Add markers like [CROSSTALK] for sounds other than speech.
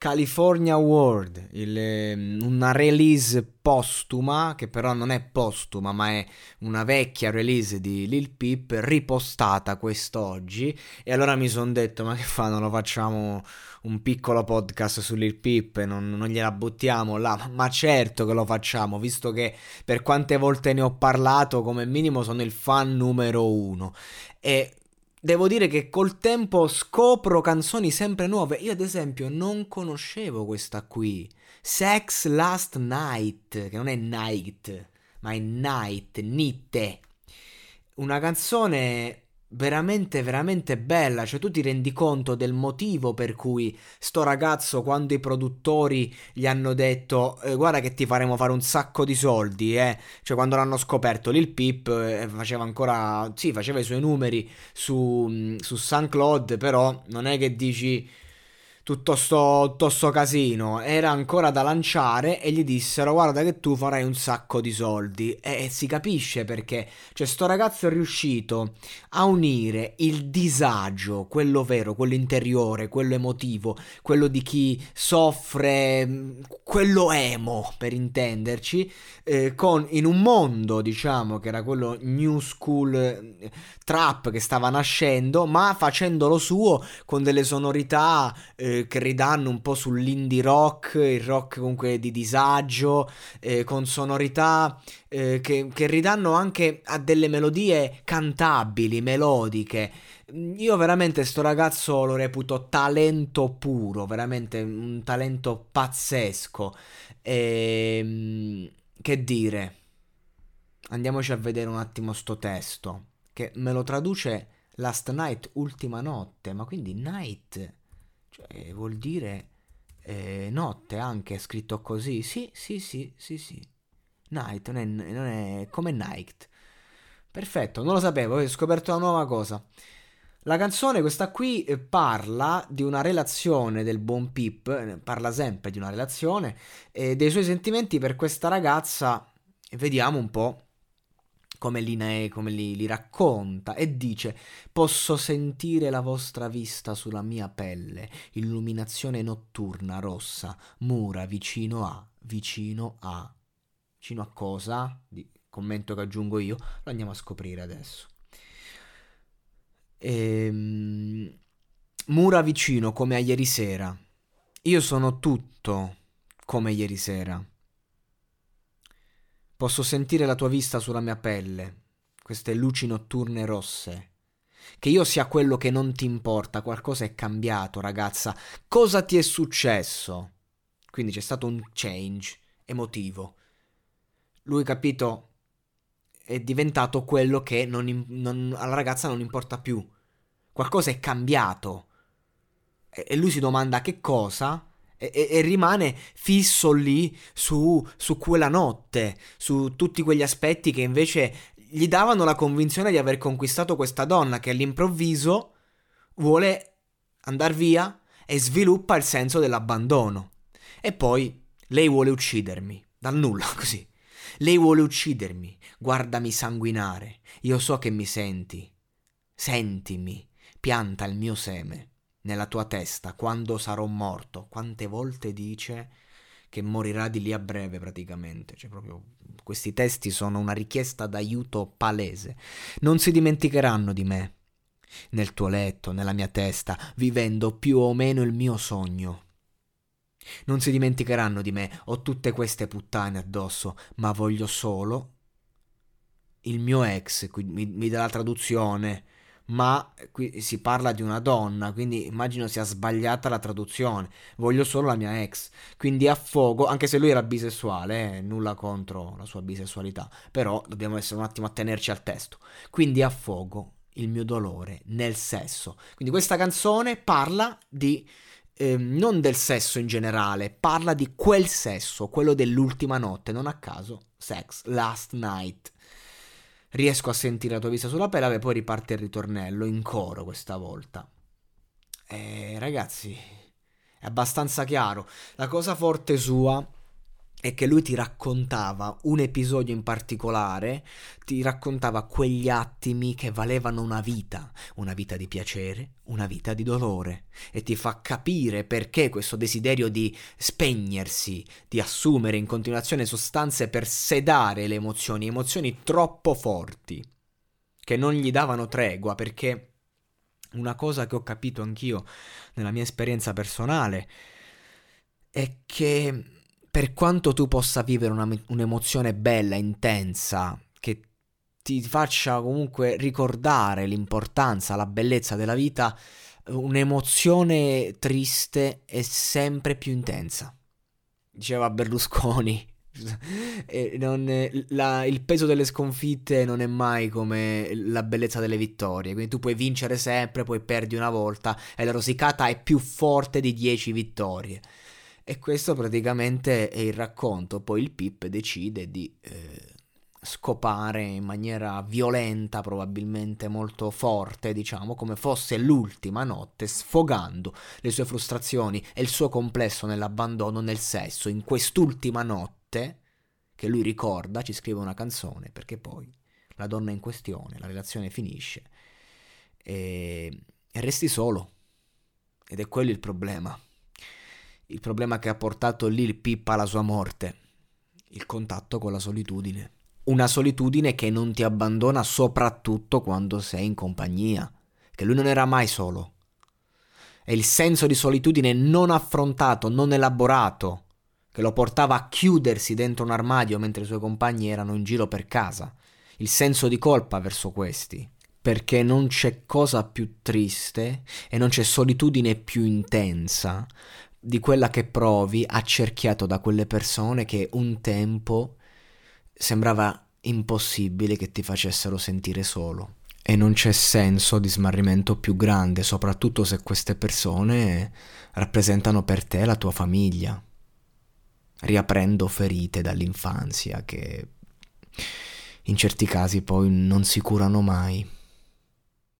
California World, il, ehm, una release postuma, che però non è postuma, ma è una vecchia release di Lil Peep ripostata quest'oggi. E allora mi sono detto: ma che fa? Non lo facciamo un piccolo podcast su Lil Peep? Non, non gliela buttiamo là? Ma certo che lo facciamo, visto che per quante volte ne ho parlato, come minimo sono il fan numero uno. E Devo dire che col tempo scopro canzoni sempre nuove. Io, ad esempio, non conoscevo questa qui. Sex Last Night, che non è night, ma è night, nitte. Una canzone veramente veramente bella, cioè tu ti rendi conto del motivo per cui sto ragazzo quando i produttori gli hanno detto eh, guarda che ti faremo fare un sacco di soldi, eh, cioè quando l'hanno scoperto Lil Peep eh, faceva ancora, sì, faceva i suoi numeri su, mm, su SoundCloud, però non è che dici tutto sto, tutto sto casino. Era ancora da lanciare e gli dissero guarda che tu farai un sacco di soldi. E, e, si capisce perché cioè sto ragazzo è riuscito a unire il disagio quello vero quello interiore quello emotivo quello di chi soffre quello emo per intenderci eh, con in un mondo diciamo che era quello new school eh, trap che stava nascendo ma facendolo suo con delle sonorità eh, che ridanno un po' sull'indie rock, il rock comunque di disagio, eh, con sonorità eh, che, che ridanno anche a delle melodie cantabili, melodiche. Io veramente sto ragazzo lo reputo talento puro, veramente un talento pazzesco. E, ehm, che dire? Andiamoci a vedere un attimo sto testo, che me lo traduce Last Night, ultima notte, ma quindi night cioè, vuol dire eh, notte anche, scritto così. Sì, sì, sì, sì, sì. Night, non è, non è come night. Perfetto, non lo sapevo, ho scoperto una nuova cosa. La canzone, questa qui, eh, parla di una relazione del buon Pip, eh, parla sempre di una relazione e dei suoi sentimenti per questa ragazza. Vediamo un po' come li, ne, come li, li racconta e dice posso sentire la vostra vista sulla mia pelle, illuminazione notturna rossa, mura vicino a, vicino a, vicino a cosa? Di, commento che aggiungo io, lo andiamo a scoprire adesso. Ehm, mura vicino come a ieri sera. Io sono tutto come ieri sera. Posso sentire la tua vista sulla mia pelle, queste luci notturne rosse. Che io sia quello che non ti importa, qualcosa è cambiato, ragazza. Cosa ti è successo? Quindi c'è stato un change emotivo. Lui, capito, è diventato quello che non, non, alla ragazza non importa più. Qualcosa è cambiato. E, e lui si domanda che cosa? E, e, rimane fisso lì su, su quella notte, su tutti quegli aspetti che invece gli davano la convinzione di aver conquistato questa donna che all'improvviso vuole andare via e sviluppa il senso dell'abbandono. E poi lei vuole uccidermi, dal nulla [LAUGHS] così. Lei vuole uccidermi, guardami sanguinare, io so che mi senti. Sentimi, pianta il mio seme nella tua testa quando sarò morto. Quante volte dice che morirà di lì a breve praticamente. Cioè proprio questi testi sono una richiesta d'aiuto palese. Non si dimenticheranno di me. Nel tuo letto, nella mia testa, vivendo più o meno il mio sogno. Non si dimenticheranno di me, ho tutte queste puttane addosso, ma voglio solo il mio ex, mi, mi dà la traduzione, ma qui si parla di una donna, quindi immagino sia sbagliata la traduzione. Voglio solo la mia ex. Quindi affogo, anche se lui era bisessuale, eh, nulla contro la sua bisessualità, però dobbiamo essere un attimo a tenerci al testo. Quindi affogo il mio dolore nel sesso. Quindi questa canzone parla di eh, non del sesso in generale, parla di quel sesso, quello dell'ultima notte, non a caso, sex, last night. Riesco a sentire la tua vista sulla pelle, e poi riparte il ritornello in coro questa volta. E ragazzi, è abbastanza chiaro. La cosa forte sua è che lui ti raccontava un episodio in particolare, ti raccontava quegli attimi che valevano una vita, una vita di piacere, una vita di dolore, e ti fa capire perché questo desiderio di spegnersi, di assumere in continuazione sostanze per sedare le emozioni, emozioni troppo forti, che non gli davano tregua, perché una cosa che ho capito anch'io nella mia esperienza personale è che per quanto tu possa vivere una, un'emozione bella, intensa, che ti faccia comunque ricordare l'importanza, la bellezza della vita, un'emozione triste è sempre più intensa. Diceva Berlusconi. [LAUGHS] non, la, il peso delle sconfitte non è mai come la bellezza delle vittorie. Quindi tu puoi vincere sempre, poi perdi una volta e la rosicata è più forte di 10 vittorie. E questo praticamente è il racconto. Poi il Pip decide di eh, scopare in maniera violenta, probabilmente molto forte, diciamo, come fosse l'ultima notte, sfogando le sue frustrazioni e il suo complesso nell'abbandono nel sesso. In quest'ultima notte, che lui ricorda, ci scrive una canzone, perché poi la donna in questione, la relazione finisce e, e resti solo. Ed è quello il problema il problema che ha portato Lil Pip alla sua morte, il contatto con la solitudine. Una solitudine che non ti abbandona soprattutto quando sei in compagnia, che lui non era mai solo. È il senso di solitudine non affrontato, non elaborato, che lo portava a chiudersi dentro un armadio mentre i suoi compagni erano in giro per casa. Il senso di colpa verso questi, perché non c'è cosa più triste e non c'è solitudine più intensa di quella che provi accerchiato da quelle persone che un tempo sembrava impossibile che ti facessero sentire solo. E non c'è senso di smarrimento più grande, soprattutto se queste persone rappresentano per te la tua famiglia, riaprendo ferite dall'infanzia che in certi casi poi non si curano mai.